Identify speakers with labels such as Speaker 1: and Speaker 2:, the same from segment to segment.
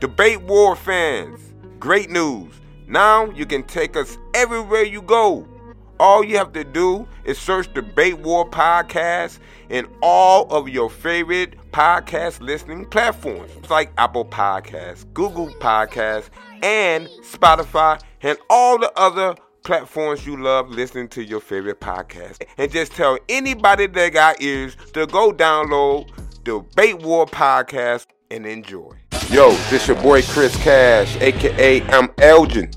Speaker 1: Debate War fans, great news. Now you can take us everywhere you go. All you have to do is search the Debate War Podcast in all of your favorite podcast listening platforms like Apple Podcasts, Google Podcasts, and Spotify, and all the other platforms you love listening to your favorite podcast. And just tell anybody that got ears to go download the Debate War Podcast and enjoy. Yo, this your boy Chris Cash, aka I'm Elgin.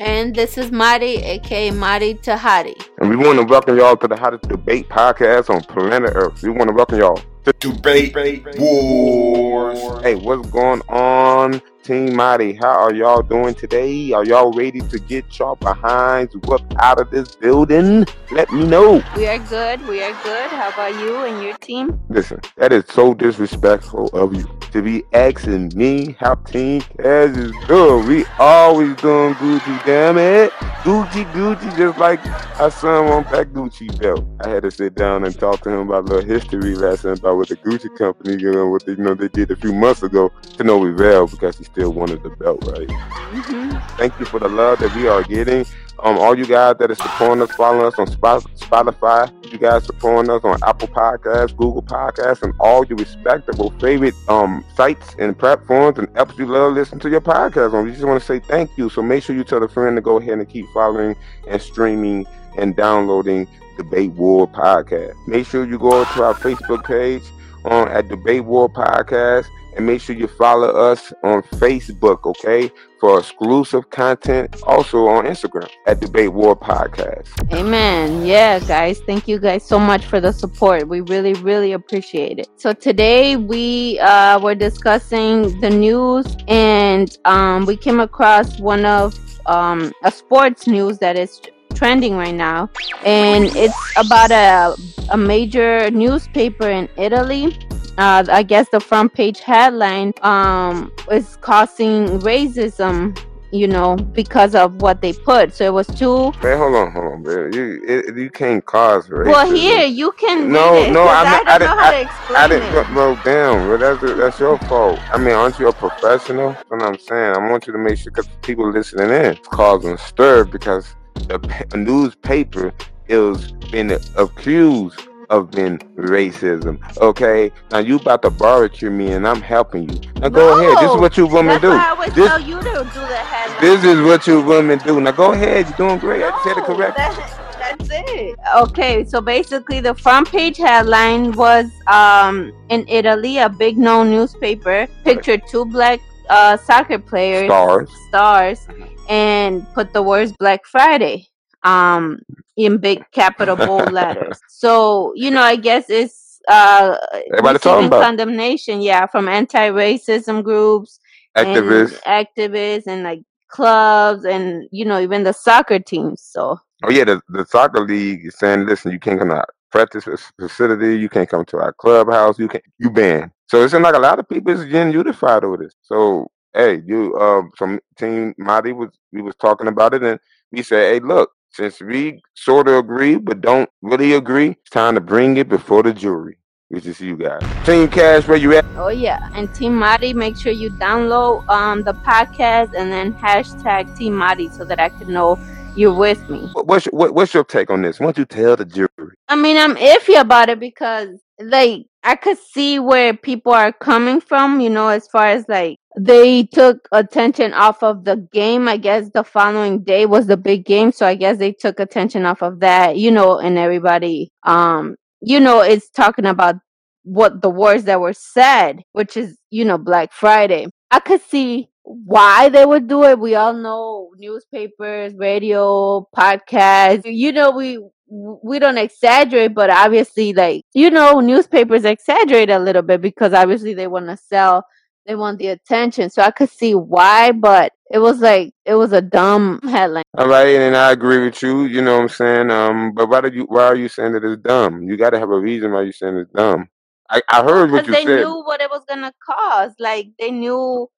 Speaker 2: And this is Mari, aka Mari Tahari.
Speaker 1: And we want to welcome y'all to the hottest debate podcast on planet Earth. We want to welcome y'all to Debate Wars. Hey, what's going on? Team Mighty, how are y'all doing today? Are y'all ready to get y'all behinds whooped out of this building? Let me know.
Speaker 2: We are good. We are good. How about you and your team?
Speaker 1: Listen, that is so disrespectful of you to be asking me how Team Cash is doing. We always doing Gucci, damn it. Gucci, Gucci, just like our son won't that Gucci belt. I had to sit down and talk to him about a little history lesson about what the Gucci company, you know, what they, you know, they did a few months ago to know we well because he still wanted the belt, right? Mm-hmm. Thank you for the love that we are getting. Um, all you guys that are supporting us, following us on Spotify, you guys supporting us on Apple Podcasts, Google Podcasts, and all your respectable favorite um sites and platforms and apps you love listening to your podcast on. We just want to say thank you. So make sure you tell a friend to go ahead and keep following and streaming and downloading Debate War Podcast. Make sure you go to our Facebook page on at Debate War Podcast and make sure you follow us on Facebook, okay, for exclusive content. Also on Instagram at Debate War Podcast.
Speaker 2: Amen. Yeah, guys, thank you guys so much for the support. We really, really appreciate it. So today we uh, were discussing the news, and um, we came across one of um, a sports news that is trending right now and it's about a, a major newspaper in italy uh, I guess the front page headline um, is causing racism you know, because of what they put. So it was two.
Speaker 1: Man, hold on, hold on, man. You it, you can't cause racism.
Speaker 2: Well, here you can.
Speaker 1: No,
Speaker 2: it,
Speaker 1: no, I,
Speaker 2: mean, I,
Speaker 1: I,
Speaker 2: don't know how to explain
Speaker 1: I, I didn't. Bro, damn, bro, that's that's your fault. I mean, aren't you a professional? That's what I'm saying. I want you to make sure because people listening in it's causing stir because the newspaper is being accused of being racism. Okay, now you about to barbecue me, and I'm helping you. Now go
Speaker 2: no,
Speaker 1: ahead. This is what you women do.
Speaker 2: I would
Speaker 1: this,
Speaker 2: tell you to do the headline.
Speaker 1: This is what you women do. Now go ahead. You're doing great. No, I said it correct.
Speaker 2: That, that's it. Okay, so basically, the front page headline was um, in Italy, a big known newspaper pictured two black uh, soccer players,
Speaker 1: stars,
Speaker 2: stars, and put the words Black Friday um in big capital bold letters. So, you know, I guess it's uh
Speaker 1: Everybody talking about
Speaker 2: condemnation, yeah, from anti-racism groups,
Speaker 1: activists,
Speaker 2: and activists, and like clubs, and you know, even the soccer teams. So,
Speaker 1: oh yeah, the, the soccer league is saying, listen, you can't come to our practice facility, you can't come to our clubhouse, you can't, you ban. So it's like a lot of people is getting unified over this. So hey, you um, some team Marty was we was talking about it, and we said, hey, look, since we sort of agree but don't really agree, it's time to bring it before the jury, which is you guys. Team Cash, where you at?
Speaker 2: Oh yeah, and Team Mari, make sure you download um the podcast and then hashtag Team Mari so that I can know you're with me.
Speaker 1: What's your, what, what's your take on this? Why don't you tell the jury?
Speaker 2: I mean, I'm iffy about it because like I could see where people are coming from, you know, as far as like they took attention off of the game. I guess the following day was the big game, so I guess they took attention off of that, you know, and everybody um you know is talking about what the words that were said, which is, you know, Black Friday. I could see why they would do it. We all know newspapers, radio, podcasts. You know, we we don't exaggerate, but obviously, like you know, newspapers exaggerate a little bit because obviously they want to sell, they want the attention. So I could see why, but it was like it was a dumb headline.
Speaker 1: All right, and I agree with you. You know what I'm saying? Um, but why did you? Why are you saying that it's dumb? You got to have a reason why you're saying it's dumb. I, I heard what you
Speaker 2: they
Speaker 1: said.
Speaker 2: They knew what it was gonna cause. Like they knew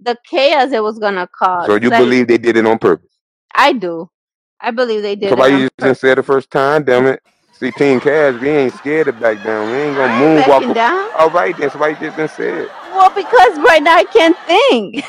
Speaker 2: the chaos it was gonna cause.
Speaker 1: So you
Speaker 2: like,
Speaker 1: believe they did it on purpose?
Speaker 2: I do. I believe they did.
Speaker 1: So why you just didn't say it the first time? Damn it! See, Team Cash, we ain't scared to back down. We ain't gonna moonwalk.
Speaker 2: down.
Speaker 1: All right, then. So why you just didn't say it?
Speaker 2: Well, Well, because right now I can't think.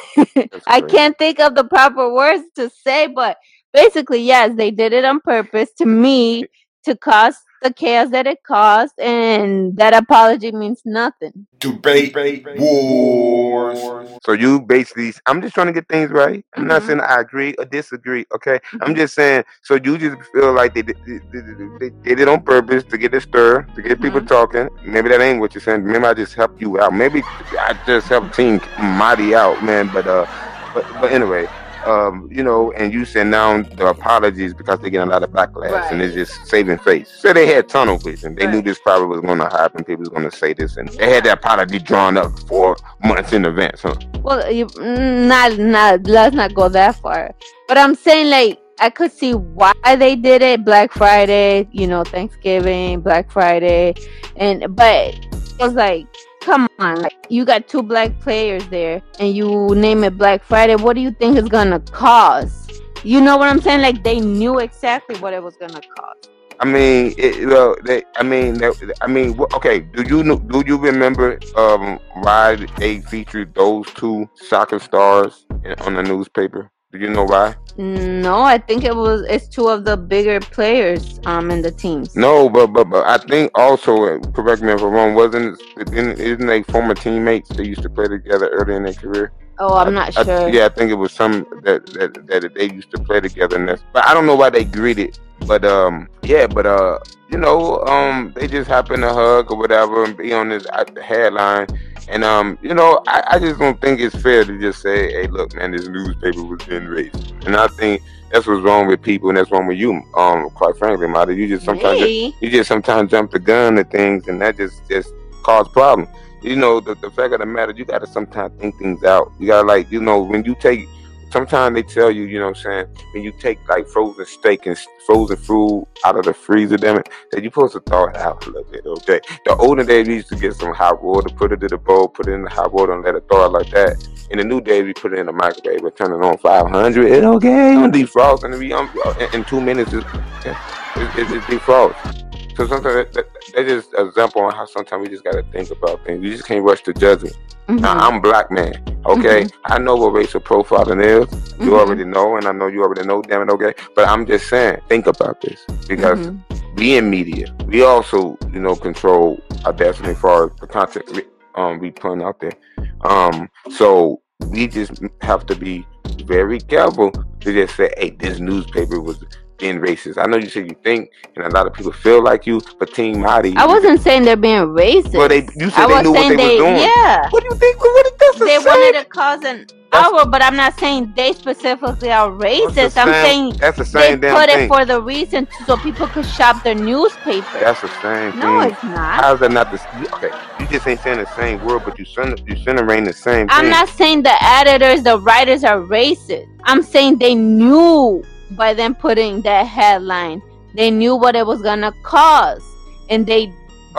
Speaker 2: I can't think of the proper words to say, but basically, yes, they did it on purpose to me to cause the chaos that it caused, and that apology means nothing.
Speaker 3: Debate, Debate wars.
Speaker 1: So you basically, I'm just trying to get things right. I'm not
Speaker 2: Mhm.
Speaker 1: saying I agree or disagree. Okay, I'm
Speaker 2: Mhm.
Speaker 1: just saying. So you just feel like they did, they, they, they did it on purpose to get a stir, to get people
Speaker 2: Mhm.
Speaker 1: talking. Maybe that ain't what you're saying. Maybe I just helped you out. Maybe I just helped Team Mighty out, man. But uh, but but anyway. Um, you know, and you said now the apologies because they get a lot of backlash and it's just saving face. So they had tunnel vision. They knew this probably was going to happen. People was going to say this, and they had that apology drawn up four months in advance, huh?
Speaker 2: Well, you, mm, not not let's not go that far. But I'm saying like I could see why they did it. Black Friday, you know, Thanksgiving, Black Friday, and but it was like, come on, like you got two black players there, and you name it Black Friday. What do you think is gonna cause? You know what I'm saying? Like they knew exactly what it was gonna cause.
Speaker 1: I mean, it, well, they, I mean, they, I mean, okay. Do you know? Do you remember um, why they featured those two soccer stars on the newspaper? Do you know why?
Speaker 2: No, I think it was it's two of the bigger players um in the teams.
Speaker 1: No, but but but I think also, uh, correct me if I'm wrong. Wasn't isn't, isn't they former teammates? They used to play together early in their career.
Speaker 2: Oh, I'm not
Speaker 1: I-
Speaker 2: sure.
Speaker 1: yeah, I think it was some that, that that they used to play together. And that's, but I don't know why they greeted. But um, yeah, but uh, you know, um, they just happen to hug or whatever and be on this uh, headline. And um, you know, I, I just don't think it's fair to just say, "Hey, look, man, this newspaper was being racist." And I think that's what's wrong with people, and that's wrong with you. Um, quite frankly, Marty, you just sometimes
Speaker 2: Me?
Speaker 1: you just sometimes jump the gun at things, and that just just cause problems. You know, the, the fact of the matter, you got to sometimes think things out. You got to like, you know, when you take, sometimes they tell you, you know, what I'm saying, when you take like frozen steak and frozen food out of the freezer, damn it, that you supposed to thaw it out a little bit, okay? The older days we used to get some hot water, put it in the bowl, put it in the hot water, and let it thaw like that. In the new days, we put it in the microwave, we turn it on 500, it's okay, on defrost, and um, in, in two minutes, it's, it's, it's defrost. So sometimes that, that, that's just an example on how sometimes we just got to think about things. You just can't rush to judgment. Now,
Speaker 2: Mhm.
Speaker 1: I'm black man, okay? I know what racial profiling is. You
Speaker 2: Mhm.
Speaker 1: already know, and I know you already know, damn it, okay? But I'm just saying, think about this because
Speaker 2: Mhm.
Speaker 1: we in media, we also, you know, control our destiny as far as the content we, um, we put out there. Um, so we just have to be very careful to just say, hey, this newspaper was being racist. I know you said you think, and a lot of people feel like you, but Team Mighty.
Speaker 2: I wasn't saying they're being racist.
Speaker 1: Well, they- you said
Speaker 2: I
Speaker 1: they knew what
Speaker 2: saying
Speaker 1: they was doing.
Speaker 2: Yeah,
Speaker 1: What do you think? What is this?
Speaker 2: they wanted to cause an hour, but I'm not saying they specifically are racist. I'm saying
Speaker 1: that's the
Speaker 2: they
Speaker 1: same damn
Speaker 2: put
Speaker 1: thing.
Speaker 2: it for the reason so people could shop their newspaper.
Speaker 1: that's the same
Speaker 2: no,
Speaker 1: thing.
Speaker 2: it's not.
Speaker 1: How's that not the okay? You just ain't saying the same word, but you center you centering the same thing.
Speaker 2: I'm not saying the editors, the writers are racist. I'm saying they knew by them putting that headline, they knew what it was gonna cause, and they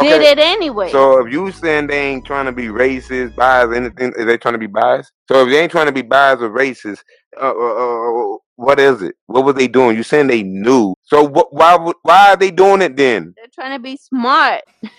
Speaker 2: did
Speaker 1: Okay,
Speaker 2: it anyway.
Speaker 1: So if you saying they ain't trying to be racist, biased, anything, is they trying to be biased? So if they ain't trying to be biased or racist, uh, uh, uh, what is it? What were they doing? You saying they knew? So wh- why would- why are they doing it then?
Speaker 2: they're trying to be smart.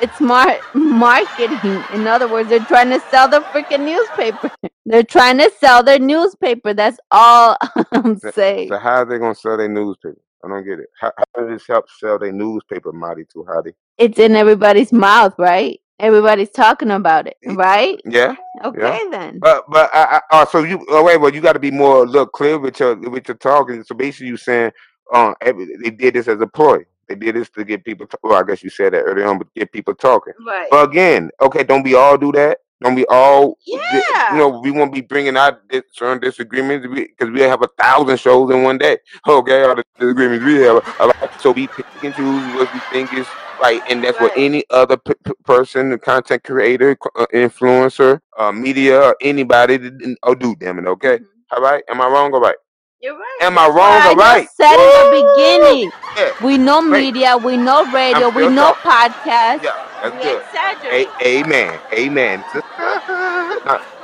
Speaker 2: it's smart marketing. In other words, they're trying to sell the freaking newspaper. they're trying to sell their newspaper. That's all I'm saying.
Speaker 1: So how are they gonna sell their newspaper? I don't get it. How, how does this help sell their newspaper, Marty Too Hottie?
Speaker 2: It's in everybody's mouth, right? Everybody's talking about it, right?
Speaker 1: Yeah.
Speaker 2: Okay, then.
Speaker 1: But but I, I, uh, so you oh, wait well you got to be more a little clear with your with your talking. So basically you saying um every, they did this as a ploy. They did this to get people. Well, I guess you said that earlier on, but get people talking.
Speaker 2: Right.
Speaker 1: But again, okay, don't we all do that? Don't we all?
Speaker 2: Yeah.
Speaker 1: You know, we won't be bringing out dis- certain disagreements because we have a thousand shows in one day. Okay, all the disagreements we have. all right? So we pick and choose what we think is right, and that's what any other p- p- person, the content creator, uh, influencer, uh, media, or anybody, did- did- oh, do. Damn it, okay.
Speaker 2: Mhm.
Speaker 1: All right, am I wrong or right?
Speaker 2: You're right.
Speaker 1: Am I wrong
Speaker 2: why
Speaker 1: or
Speaker 2: I
Speaker 1: right?
Speaker 2: just said in the beginning.
Speaker 1: Yeah,
Speaker 2: We know media, we know radio, we know
Speaker 1: talking.
Speaker 2: podcasts.
Speaker 1: yeah, that's
Speaker 2: we
Speaker 1: good.
Speaker 2: exaggerate.
Speaker 1: A- amen. Amen.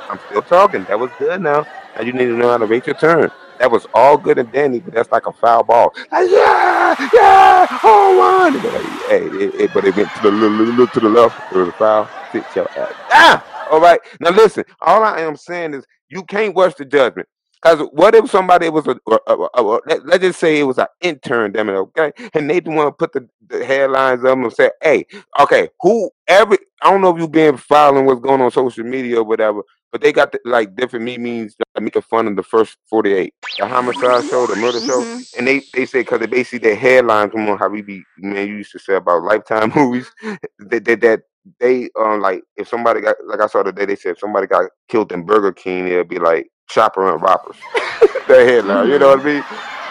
Speaker 1: I'm still talking. That was good now. Now you need to know how to rate your turn. That was all good and dandy, but that's like a foul ball. Like, yeah, yeah, home run. But, like, hey, it, it- but it went to the little, little to the left. It was a foul. Sit your ass. Ah! All right. Now listen. All I am saying is you can't rush the judgment. Because what if somebody was a, a, a, a let, let's just say it was an intern, damn it, okay, and they didn't want to put the, the headlines up and say, hey, okay, who every I don't know if you've been following what's going on social media or whatever, but they got the, like different memes making fun of the first 48, the homicide show, the murder show,
Speaker 2: Mhm.
Speaker 1: and they they say because they basically their headlines come on how we be man you used to say about lifetime movies that that, that they um like if somebody got like I saw today they said if somebody got killed in Burger King it'll be like chopper and roppers their headline you know what I mean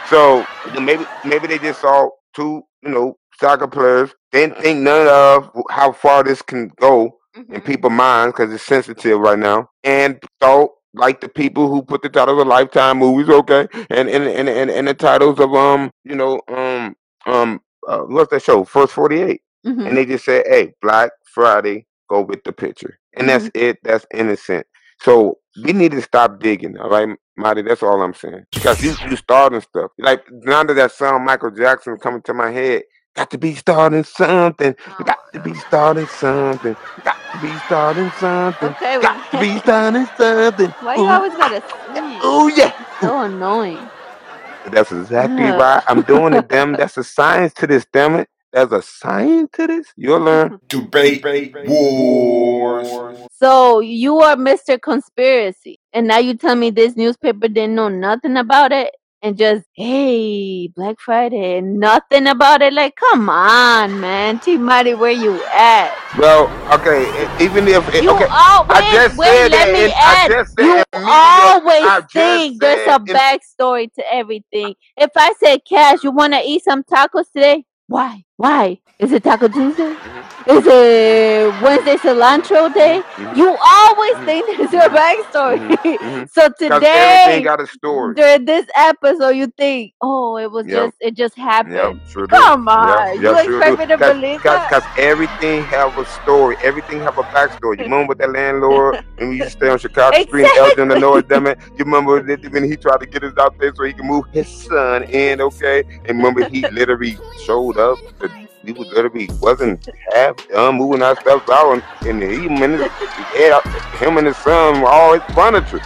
Speaker 1: so maybe maybe they just saw two you know soccer players didn't think none of how far this can go in
Speaker 2: Mhm.
Speaker 1: people's minds because it's sensitive right now, and thought like the people who put the titles of Lifetime movies, okay, and and and and, and the titles of um, you know, um, um, uh, what's that show? First Forty Eight,
Speaker 2: Mhm.
Speaker 1: and they just said, hey, Black Friday, go with the picture, and that's
Speaker 2: Mm-hmm.
Speaker 1: it. That's innocent. So we need to stop digging, all right, Marty. That's all I'm saying. Because you you starting stuff like now that that song Michael Jackson coming to my head. Got to be starting something.
Speaker 2: Oh
Speaker 1: Got to be starting something. Got to be starting something.
Speaker 2: Okay,
Speaker 1: Got to be starting something.
Speaker 2: Why you always gotta sing?
Speaker 1: Oh yeah.
Speaker 2: So annoying.
Speaker 1: That's exactly
Speaker 2: Yeah.
Speaker 1: why I'm doing it, damn. That's a science to this, damn it. There's a science to this. You'll learn.
Speaker 3: Debate Wars.
Speaker 2: So you are Mr. Conspiracy, and now you tell me this newspaper didn't know nothing about it, and just hey Black Friday, and nothing about it. Like, come on, man, T Mighty, where you at?
Speaker 1: Well, okay, even if it,
Speaker 2: You
Speaker 1: okay,
Speaker 2: always
Speaker 1: I just
Speaker 2: wait.
Speaker 1: said
Speaker 2: Let me add.
Speaker 1: just said
Speaker 2: You always think there's a backstory to everything. If I said, Cash, you want to eat some tacos today? Why? Why? Is it Taco Tuesday? Is it Wednesday cilantro day?
Speaker 1: Mhm.
Speaker 2: You always
Speaker 1: Mhm.
Speaker 2: think there's a backstory.
Speaker 1: Mhm.
Speaker 2: so
Speaker 1: 'Cause everything
Speaker 2: today,
Speaker 1: got a story.
Speaker 2: during this episode, you think, oh, it was
Speaker 1: Yep.
Speaker 2: just, it just happened.
Speaker 1: Yep, sure do.
Speaker 2: Come
Speaker 1: Yep,
Speaker 2: on, you
Speaker 1: yep,
Speaker 2: expect
Speaker 1: do.
Speaker 2: me to
Speaker 1: Cause,
Speaker 2: believe
Speaker 1: cause,
Speaker 2: that?
Speaker 1: 'cause everything have a story. Everything have a backstory. You remember with that landlord when we used to stay on Chicago Street in Elgin, Illinois, damn it? You remember that when he tried to get us out there so he can move his son in, okay? And remember he literally showed up. He was be wasn't half done moving our stuff out, and, and he and him and his son were all his furniture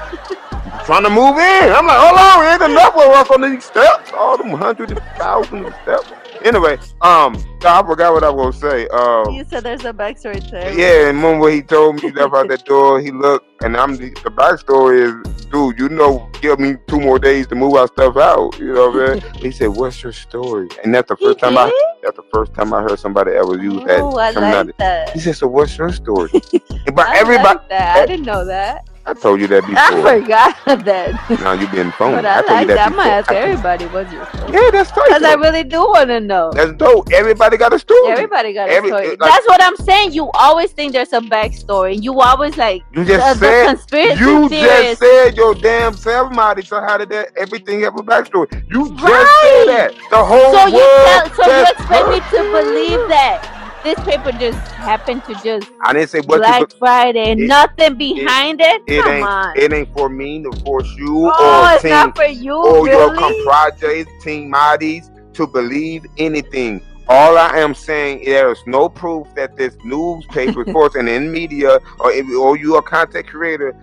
Speaker 1: trying to move in. I'm like, hold on, ain't enough of us on these steps. All them hundreds and thousands of steps. Anyway, um, I forgot what I was gonna say. Um,
Speaker 2: You said there's a backstory to
Speaker 1: yeah, and when he told me he left out that door, he looked, and I'm the, the backstory is, dude, you know, give me two more days to move our stuff out. You know what I mean? He said, "What's your story?" And that's the
Speaker 2: He
Speaker 1: first time I that's the first time I heard somebody ever use that
Speaker 2: Oh, I like that.
Speaker 1: He said, "So what's your story?" but
Speaker 2: I
Speaker 1: everybody,
Speaker 2: like that. I didn't know that.
Speaker 1: I told you that before.
Speaker 2: I forgot that.
Speaker 1: now you being phony.
Speaker 2: But I,
Speaker 1: told you
Speaker 2: like that. I'm gonna ask everybody what's your story.
Speaker 1: Yeah, that's tight.
Speaker 2: Because I really do want to know.
Speaker 1: That's dope. Everybody got a story.
Speaker 2: Everybody got a story.
Speaker 1: like-
Speaker 2: That's what I'm saying. You always think there's a backstory. You always like
Speaker 1: You
Speaker 2: the,
Speaker 1: just
Speaker 2: the
Speaker 1: said
Speaker 2: conspiracy
Speaker 1: you just said your damn self, Marty. So how did that everything have a backstory? You just
Speaker 2: Right.
Speaker 1: said that. The whole
Speaker 2: so you tell, so you
Speaker 1: just
Speaker 2: expect me to believe that this paper just happened to just
Speaker 1: I didn't say what
Speaker 2: Black. Friday
Speaker 1: it-
Speaker 2: nothing behind it?
Speaker 1: It
Speaker 2: Come
Speaker 1: ain't.
Speaker 2: on.
Speaker 1: It ain't for me to force you
Speaker 2: oh,
Speaker 1: or
Speaker 2: it's
Speaker 1: team
Speaker 2: not for you,
Speaker 1: or your
Speaker 2: really?
Speaker 1: compadres, team Marty's to believe anything. All I am saying is there is no proof that this newspaper, of course, and in media, or if, or you a content creator,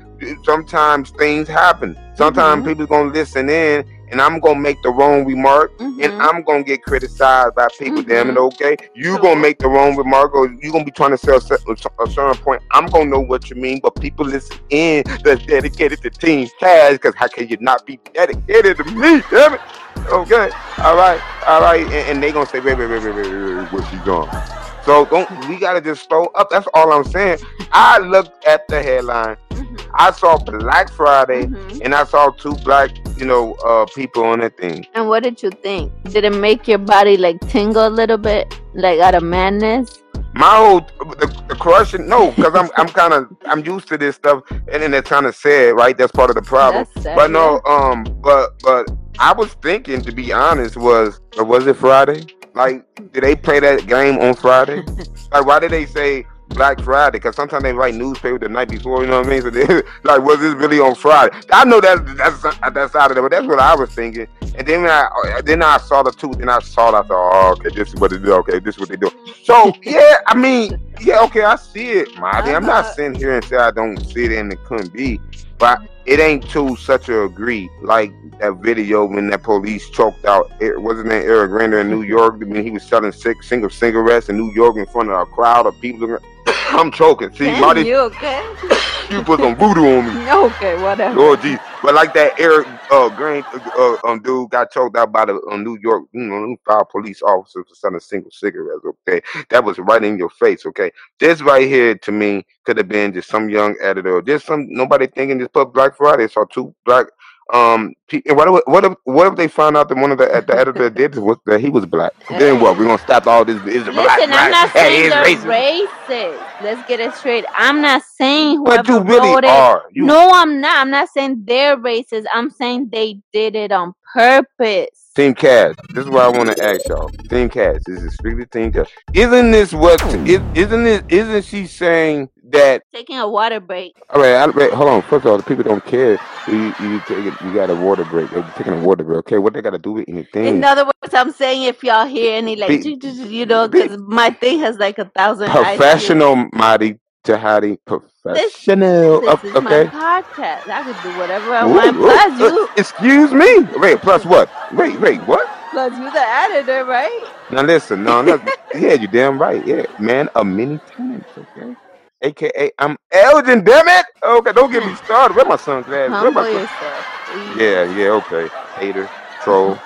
Speaker 1: sometimes things happen. Sometimes
Speaker 2: Mhm.
Speaker 1: people gonna listen in, and I'm gonna make the wrong remark, and
Speaker 2: Mhm.
Speaker 1: I'm gonna get criticized by people. Damn it,
Speaker 2: Mhm.
Speaker 1: okay? You
Speaker 2: Sure.
Speaker 1: gonna make the wrong remark, or you gonna be trying to sell a a certain point. I'm gonna know what you mean, but people listen in that's dedicated to Team Cash, because how can you not be dedicated to me? Damn it. Okay, all right, all right, and, and they gonna say, wait, wait, wait, wait, wait, wait, wait, where she gone? So don't we gotta just slow up? That's all I'm saying. I looked at the headline. I saw Black Friday,
Speaker 2: Mhm.
Speaker 1: and I saw two black, you know, uh, people on that thing.
Speaker 2: And what did you think? Did it make your body like tingle a little bit, like out of madness?
Speaker 1: My whole the, the crushing, no, because I'm I'm kind of I'm used to this stuff, and then they're trying to say it right. That's part of the problem.
Speaker 2: Sad,
Speaker 1: But no, um, but but I was thinking, to be honest, was was it Friday? Like, did they play that game on Friday? like, why did they say Black Friday? Because sometimes they write newspaper the night before. You know what I mean? So they like, was this really on Friday? I know that that's that's out of it, but that's what I was thinking. And then when I uh, then I saw the two, then I saw that I thought, oh, okay, this is what they do. Okay, this is what they do. So yeah, I mean, yeah, okay, I see it, Marty. I'm not sitting here and say I don't see it and it couldn't be, but it ain't to such a degree like that video when that police choked out. It wasn't that Eric Garner in New mm-hmm. York when he was selling six single cigarettes in New York in front of a crowd of people. I'm choking. See,
Speaker 2: Damn,
Speaker 1: Marty,
Speaker 2: you okay?
Speaker 1: you put some voodoo on me.
Speaker 2: okay, whatever.
Speaker 1: Lord geez. But like that Eric uh Green uh, um dude got choked out by the um, New York, you know, five police officers for selling single cigarettes. Okay, that was right in your face. Okay, this right here to me could have been just some young editor, or just some nobody thinking just put Black Friday. Saw two black um. And what if, what if what if they found out that one of the the editor did was that he was black? Then what? We're gonna stop all this? Is black?
Speaker 2: Listen,
Speaker 1: black?
Speaker 2: I'm not saying they're
Speaker 1: racist.
Speaker 2: racist. Let's get it straight. I'm not saying
Speaker 1: But you really
Speaker 2: wrote it.
Speaker 1: are. You
Speaker 2: No, I'm not. I'm not saying they're racist. I'm saying they did it on purpose.
Speaker 1: Team Cash. This is what I want to ask y'all. Team Cash. This is strictly Team Cash. Isn't this what? Is, isn't it? Isn't she saying that?
Speaker 2: Taking a water break.
Speaker 1: All right, I, wait, hold on. First of all, the people don't care. You you take it, you got a water break. They're taking a water break. Okay, what they got to do with anything?
Speaker 2: In other words, I'm saying if y'all hear any like,
Speaker 1: Be-
Speaker 2: you know,
Speaker 1: be-
Speaker 2: because my thing has like a thousand.
Speaker 1: Professional, Marty Jihadi. Professional.
Speaker 2: This is
Speaker 1: O- okay.
Speaker 2: my podcast. I could do whatever I want. Plus
Speaker 1: uh,
Speaker 2: you,
Speaker 1: excuse me. Wait. Plus what? Wait. Wait. What?
Speaker 2: plus you're the editor, right?
Speaker 1: Now listen, no, no, yeah, you damn right, yeah, man of many talents, okay. AKA, I'm Elgin, damn it. Okay, don't get me started. Where my sunglasses? Where
Speaker 2: Humble
Speaker 1: my sun-
Speaker 2: yourself. please.
Speaker 1: Yeah, yeah, okay. Hater, troll.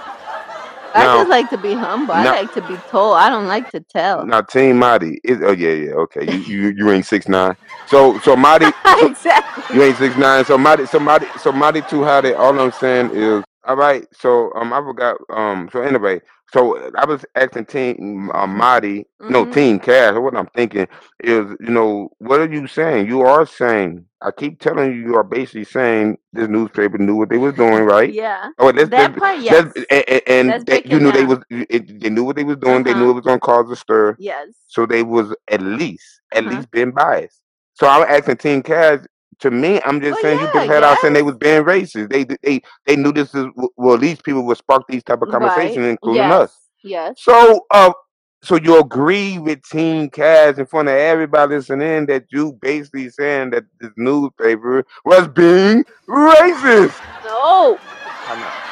Speaker 2: I
Speaker 1: Now-
Speaker 2: just like to be humble. I
Speaker 1: now-
Speaker 2: like to be told. I don't like to tell.
Speaker 1: Now, Team Marty is. Oh yeah, yeah, okay. You you you ain't six nine. So so Marty, so,
Speaker 2: exactly.
Speaker 1: you ain't six nine. So Marty, so Marty, so Marty too. That all I'm saying is, all right. So um, I forgot. Um, so anyway, so I was asking Team uh, Marty, no
Speaker 2: Mhm.
Speaker 1: Team Cash. What I'm thinking is, you know, what are you saying? You are saying. I keep telling you, you are basically saying this newspaper knew what they was doing, right?
Speaker 2: Yeah.
Speaker 1: Oh, let's,
Speaker 2: that
Speaker 1: let's,
Speaker 2: part, yes.
Speaker 1: and, and- they,
Speaker 2: break
Speaker 1: you knew they was it, they knew what they was doing. They
Speaker 2: Uh-huh.
Speaker 1: knew it was gonna cause a stir.
Speaker 2: Yes.
Speaker 1: So they was at least at
Speaker 2: Uh-huh.
Speaker 1: least being biased. So I'm asking Team Cash. To me, I'm just
Speaker 2: Well,
Speaker 1: saying you
Speaker 2: yeah,
Speaker 1: just had out saying they was being racist. They they they knew this is well, these people would spark these type of conversations,
Speaker 2: Right.
Speaker 1: including
Speaker 2: yes.
Speaker 1: us.
Speaker 2: Yes.
Speaker 1: So uh, so you agree with Team Cash in front of everybody listening that you basically saying that this newspaper was being racist.
Speaker 2: No.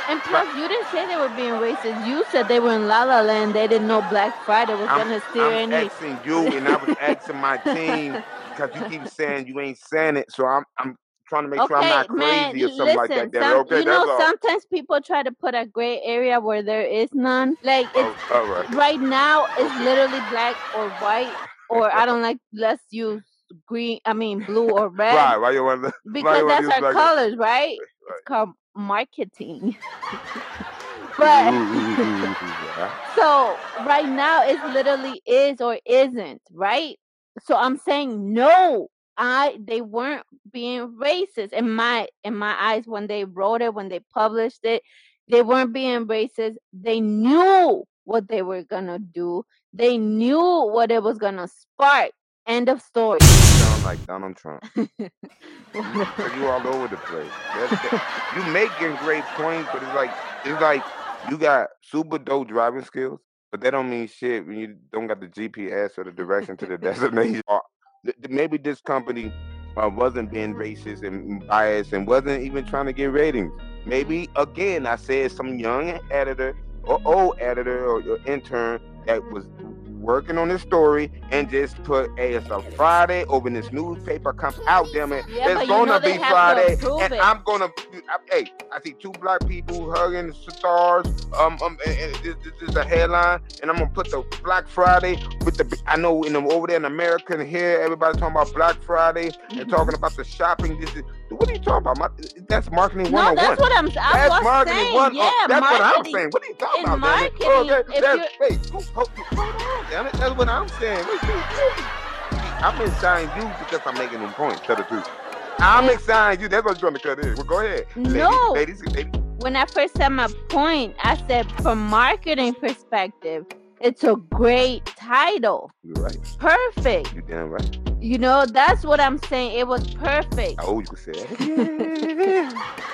Speaker 2: And plus, you didn't say they were being racist. You said they were in La La Land. They didn't know Black Friday was gonna steer
Speaker 1: I'm
Speaker 2: any.
Speaker 1: asking you, and I was asking my team because you keep saying you ain't saying it. So I'm I'm trying to make sure I'm not crazy
Speaker 2: man.
Speaker 1: or
Speaker 2: Listen,
Speaker 1: something like that.
Speaker 2: Some,
Speaker 1: okay,
Speaker 2: you know,
Speaker 1: all.
Speaker 2: sometimes people try to put a gray area where there is none. Like it's
Speaker 1: Oh, right.
Speaker 2: right now, it's literally black or white, or I don't like. Let's use green. I mean blue or red.
Speaker 1: Why? Why you want to?
Speaker 2: because
Speaker 1: you
Speaker 2: that's our
Speaker 1: black
Speaker 2: colors, right?
Speaker 1: Right.
Speaker 2: It's called marketing. but so right now it literally is or isn't, right? So I'm saying no. I they weren't being racist in my in my eyes when they wrote it, when they published it. They weren't being racist. They knew what they were gonna do. They knew what it was gonna spark. End of story.
Speaker 1: You sound like Donald Trump. You all over the place. That, you making great points, but it's like it's like you got super dope driving skills, but that don't mean shit when you don't got the GPS or the direction to the destination. Or th- th- maybe this company uh, wasn't being racist and biased and wasn't even trying to get ratings. Maybe again, I said some young editor or old editor or, or intern that was working on this story and just put, hey, it's a Friday. Oh, when this newspaper comes out, damn it,
Speaker 2: Yeah,
Speaker 1: it's gonna be
Speaker 2: have to
Speaker 1: Friday, and
Speaker 2: it.
Speaker 1: I'm gonna. I, hey, I see two black people hugging stars. Um, um, and, and this, this is the headline, and I'm gonna put the Black Friday with the. I know in the, over there in America and here, everybody talking about Black Friday and
Speaker 2: Mhm.
Speaker 1: talking about the shopping. This is what are you talking about? My, that's marketing
Speaker 2: No,
Speaker 1: 101.
Speaker 2: that's what I'm. I
Speaker 1: That's marketing
Speaker 2: saying.
Speaker 1: one.
Speaker 2: Yeah,
Speaker 1: that's what I'm
Speaker 2: marketing.
Speaker 1: saying. What are you talking
Speaker 2: in
Speaker 1: about, damn? Oh,
Speaker 2: marketing,
Speaker 1: that,
Speaker 2: if
Speaker 1: that, wait, hold, hold, hold on, damn it. That's what I'm saying. Wait. I'm exciting you because I'm making them points. Tell the truth. I'm exciting you. That's what you're trying to cut in. Well, go ahead.
Speaker 2: No.
Speaker 1: Ladies, ladies, ladies.
Speaker 2: when I first said my point, I said from marketing perspective, it's a great title.
Speaker 1: You're right.
Speaker 2: Perfect.
Speaker 1: You damn right.
Speaker 2: You know, that's what I'm saying. It was perfect.
Speaker 1: I always could say that.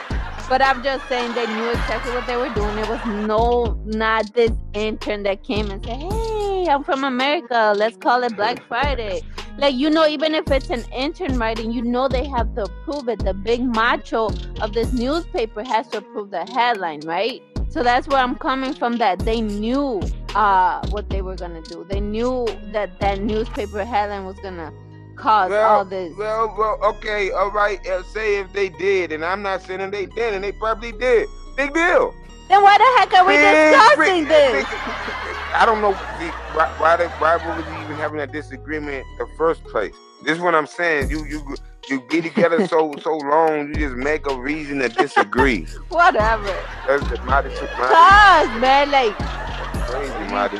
Speaker 2: But I'm just saying they knew exactly what they were doing. It was no, not this intern that came and said, "Hey, I'm from America. Let's call it Black Friday." Like you know, even if it's an intern writing, you know they have to approve it. The big macho of this newspaper has to approve the headline, right? So that's where I'm coming from. That they knew uh, what they were gonna do. They knew that that newspaper headline was gonna cause all this.
Speaker 1: Well, well, okay, all right. Uh, say if they did, and I'm not saying they did, and they probably did. Big deal.
Speaker 2: Then why the heck are we
Speaker 1: Big,
Speaker 2: discussing
Speaker 1: big-
Speaker 2: this?
Speaker 1: big- I don't know why why, they, why were we even having a disagreement in the first place. This is what I'm saying. You you you be together so so long, you just make a reason to disagree.
Speaker 2: Whatever.
Speaker 1: That's the mighty, mighty
Speaker 2: Cause man, like
Speaker 1: crazy, mighty.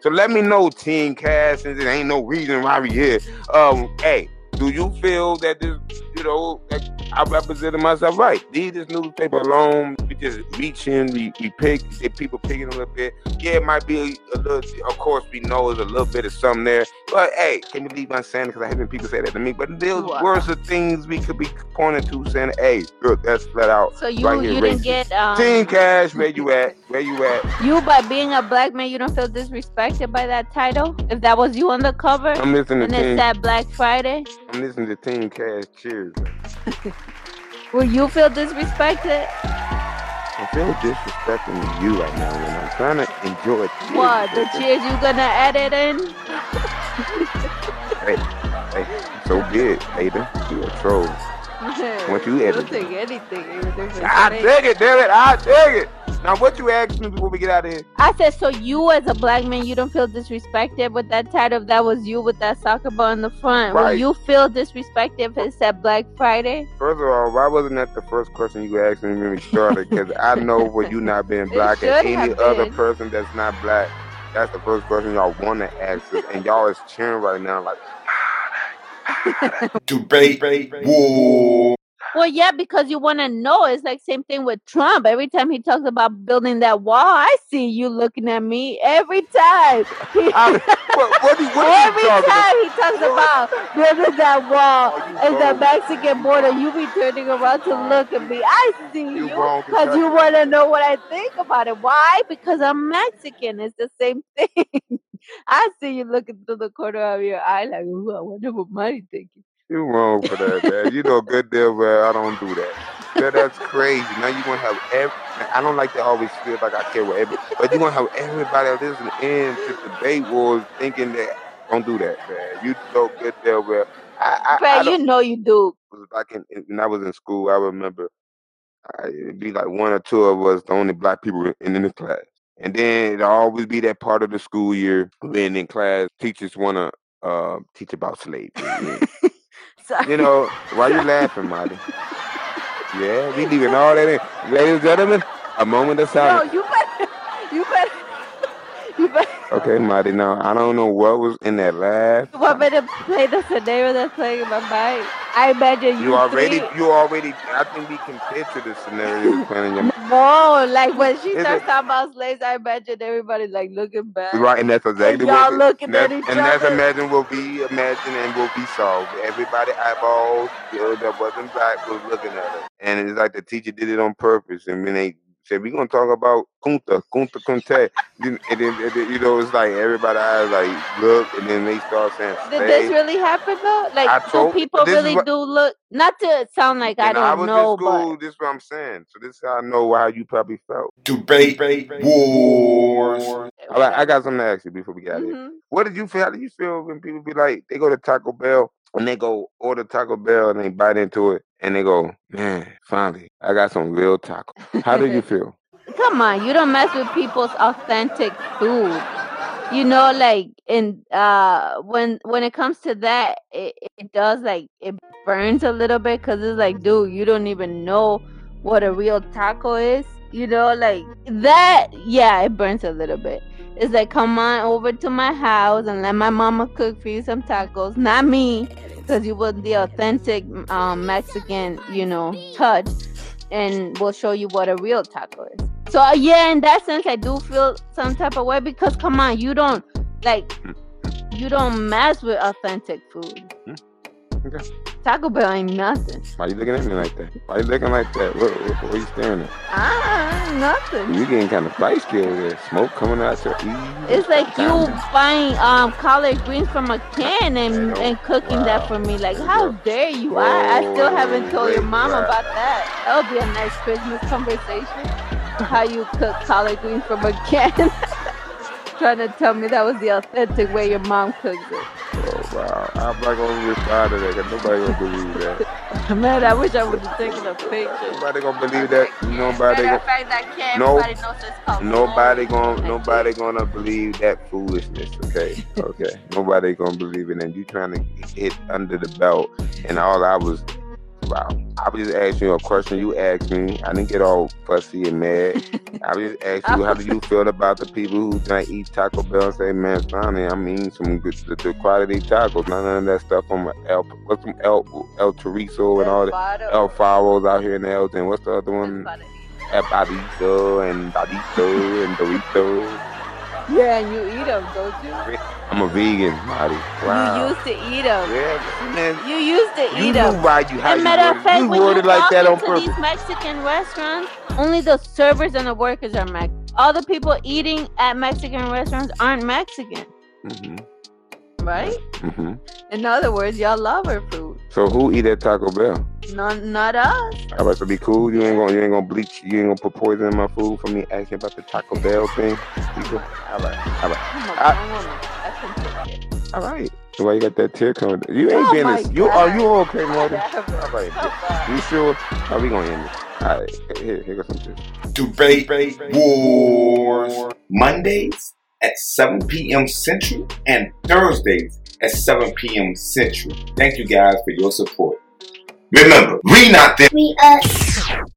Speaker 1: So let me know, Team Cash, since it ain't no reason why we here. Um, hey, do you feel that this, you know, that I represented myself right? Leave this newspaper alone. We just reaching, we, we pick, the people picking a little bit. Yeah, it might be a little, of course, we know there's a little bit of something there. But hey, can you believe I'm saying Because I haven't people say that to me. But there's
Speaker 2: Wow.
Speaker 1: worse of things we could be pointing to saying, hey, look, that's flat out.
Speaker 2: So you
Speaker 1: Right here,
Speaker 2: you didn't
Speaker 1: racist.
Speaker 2: get um
Speaker 1: Team Cash, where you at? Where you at?
Speaker 2: you by being a black man you don't feel disrespected by that title? If that was you on the cover
Speaker 1: I'm listening
Speaker 2: and
Speaker 1: to
Speaker 2: it
Speaker 1: Team.
Speaker 2: said Black Friday,
Speaker 1: I'm listening to Team Cash. Cheers.
Speaker 2: will you feel disrespected?
Speaker 1: I feel disrespecting you right now and I'm trying to enjoy it.
Speaker 2: What the cheers you gonna edit in?
Speaker 1: Hey, hey, so good, hater. You a troll. What you edit?
Speaker 2: take anything. even if it's
Speaker 1: I dig it, damn it. I take it. Now, what you asked me before we get out of here?
Speaker 2: I said, so you as a black man, you don't feel disrespected with that title? If that was you with that soccer ball in the front, will
Speaker 1: Right.
Speaker 2: you feel disrespected if it said Black Friday?
Speaker 1: First of all, why wasn't that the first question you asked me when we started? Because I know for you not being black and any other person that's not black, that's the first question y'all want to ask us. And y'all is cheering right now like, ah, ah,
Speaker 3: Debate war.
Speaker 2: Well, yeah, because you want to know. It's like same thing with Trump. Every time he talks about building that wall, I see you looking at me every time. He-
Speaker 1: I, uh, what, what, what
Speaker 2: every
Speaker 1: you talking about?
Speaker 2: time he talks about building that wall
Speaker 1: oh, you
Speaker 2: and the? Mexican border, you be turning around to look at me. I see
Speaker 1: You
Speaker 2: you because you
Speaker 1: Kentucky.
Speaker 2: want to know what I think about it. Why? Because I'm Mexican. It's the same thing. I see you looking through the corner of your eye like, ooh, I wonder what Money thinking.
Speaker 1: You wrong for that, man. You know good deal man. I don't do that. That that's crazy. Now you gonna have every. I don't like to always feel like I care what every, but you gonna have everybody listening in to debate wars thinking that don't do that, man. You know good deal well. I I, I
Speaker 2: you know you do.
Speaker 1: back in when I was in school. I remember I, it'd be like one or two of us, the only black people in, in the class. And then it'd always be that part of the school year when in class teachers wanna uh, teach about slavery.
Speaker 2: Sorry.
Speaker 1: You know, why you laughing, Marty? Yeah, we leaving all that in. Ladies and gentlemen, a moment of silence.
Speaker 2: No, you better, you better, you better.
Speaker 1: Okay, Marty, now I don't know what was in that laugh.
Speaker 2: You want me to play the scenario that's playing in my mind? I imagine you,
Speaker 1: You already,
Speaker 2: three-
Speaker 1: you already, I think we can picture the scenario playing in your mind.
Speaker 2: No, like when she
Speaker 1: Is
Speaker 2: starts
Speaker 1: it-
Speaker 2: talking about slaves, I imagine everybody like looking back.
Speaker 1: Right, and that's exactly
Speaker 2: y'all
Speaker 1: what
Speaker 2: looking at each
Speaker 1: and that's
Speaker 2: other.
Speaker 1: imagine what we imagine and what we saw. Everybody eyeballs you know, that wasn't black was looking at us, and it's like the teacher did it on purpose. And when they said we're gonna talk about kunta, kunta kunte, then- and then, and then, you know it's like everybody eyes like look, and then they start saying
Speaker 2: Did
Speaker 1: slave.
Speaker 2: this really happen though? Like,
Speaker 1: I
Speaker 2: do
Speaker 1: told-
Speaker 2: people really
Speaker 1: what-
Speaker 2: do look? Not to sound like I don't
Speaker 1: was
Speaker 2: know,
Speaker 1: in school.
Speaker 2: but
Speaker 1: This is what I'm saying. So this is how I know how you probably felt.
Speaker 3: Debate wars.
Speaker 1: All right, I got something to ask you before we get out of here.
Speaker 2: Mm-hmm.
Speaker 1: What did you feel? How do you feel when people be like, they go to Taco Bell and they go order Taco Bell and they bite into it and they go, man, finally, I got some real taco. How did you feel?
Speaker 2: Come on, you don't mess with people's authentic food. You know, like in uh when when it comes to that, it, it does like it burns a little bit because it's like, dude, you don't even know what a real taco is. You know, like that. Yeah, it burns a little bit. It's like, come on over to my house and let my mama cook for you some tacos, not me, because you want the authentic um, Mexican, you know, touch, and we'll show you what a real taco is. So uh, yeah, in that sense, I do feel some type of way because come on, you don't like, you don't mess with authentic food.
Speaker 1: Okay.
Speaker 2: Taco Bell ain't nothing.
Speaker 1: Why you looking at me like that? Why you looking like that? What, what, what are you staring at?
Speaker 2: Ah, nothing.
Speaker 1: You getting kind of feisty over there. Smoke coming out your ears.
Speaker 2: It's like you buying um collard greens from a can and, and cooking that for me. Like, how dare you? I, I still haven't told your mom about that. That'll be a nice Christmas conversation. How you cook collard greens from a can. Trying to tell me that was the authentic way your mom cooks it.
Speaker 1: Wow. I'm not gonna respond to that because nobody gonna believe that.
Speaker 2: Man, I wish I would have taken a picture.
Speaker 1: Nobody gonna believe that.
Speaker 2: Matter
Speaker 1: Nobody gonna
Speaker 2: fact, that can,
Speaker 1: No-
Speaker 2: nobody knows it's.
Speaker 1: Nobody gonna nobody gonna believe that foolishness, okay? Okay. nobody gonna believe it. And you trying to hit under the belt and all I was wow. I was just asking you a question you asked me. I didn't get all fussy and mad. I was just asking you how do you feel about the people who don't eat Taco Bell and say, Man, Sonny, I mean some good the, the quality tacos, none of that stuff from El what's from El El Chorizo and all that El Faros out here in Elgin. What's the other one? El Barito and Dadito and Dorito.
Speaker 2: Yeah, and you eat them, don't you?
Speaker 1: I'm a vegan, Marty. Wow.
Speaker 2: You used to eat them.
Speaker 1: yeah, man.
Speaker 2: You used to
Speaker 1: You
Speaker 2: eat
Speaker 1: knew
Speaker 2: them.
Speaker 1: why you how
Speaker 2: And
Speaker 1: you
Speaker 2: matter of
Speaker 1: worded,
Speaker 2: fact,
Speaker 1: you
Speaker 2: when you
Speaker 1: worded like that on purpose.
Speaker 2: these Mexican restaurants, only the servers and the workers are Mexican. All the people eating at Mexican restaurants aren't Mexican,
Speaker 1: Mm-hmm.
Speaker 2: right?
Speaker 1: Mm-hmm.
Speaker 2: In other words, y'all love our food.
Speaker 1: So who eat at Taco Bell?
Speaker 2: Not, not us.
Speaker 1: I about to be cool. You ain't gonna you ain't gonna bleach. You ain't gonna put poison in my food for me asking about the Taco Bell thing. People. All right, all right,
Speaker 2: I'm a
Speaker 1: I-
Speaker 2: grown woman. I can take it.
Speaker 1: all right. So why you got that tear coming? You ain't
Speaker 2: Oh
Speaker 1: being
Speaker 2: my
Speaker 1: this. You are you okay, Marty?
Speaker 2: Whatever.
Speaker 1: All right.
Speaker 2: Come.
Speaker 1: You sure? How we gonna end it? All right. Here, here goes some shit.
Speaker 3: Debate Wars. Mondays at 7 p.m. Central and Thursdays at 7 p.m. Central. Thank you guys for your support. Remember, we not them.
Speaker 4: We us.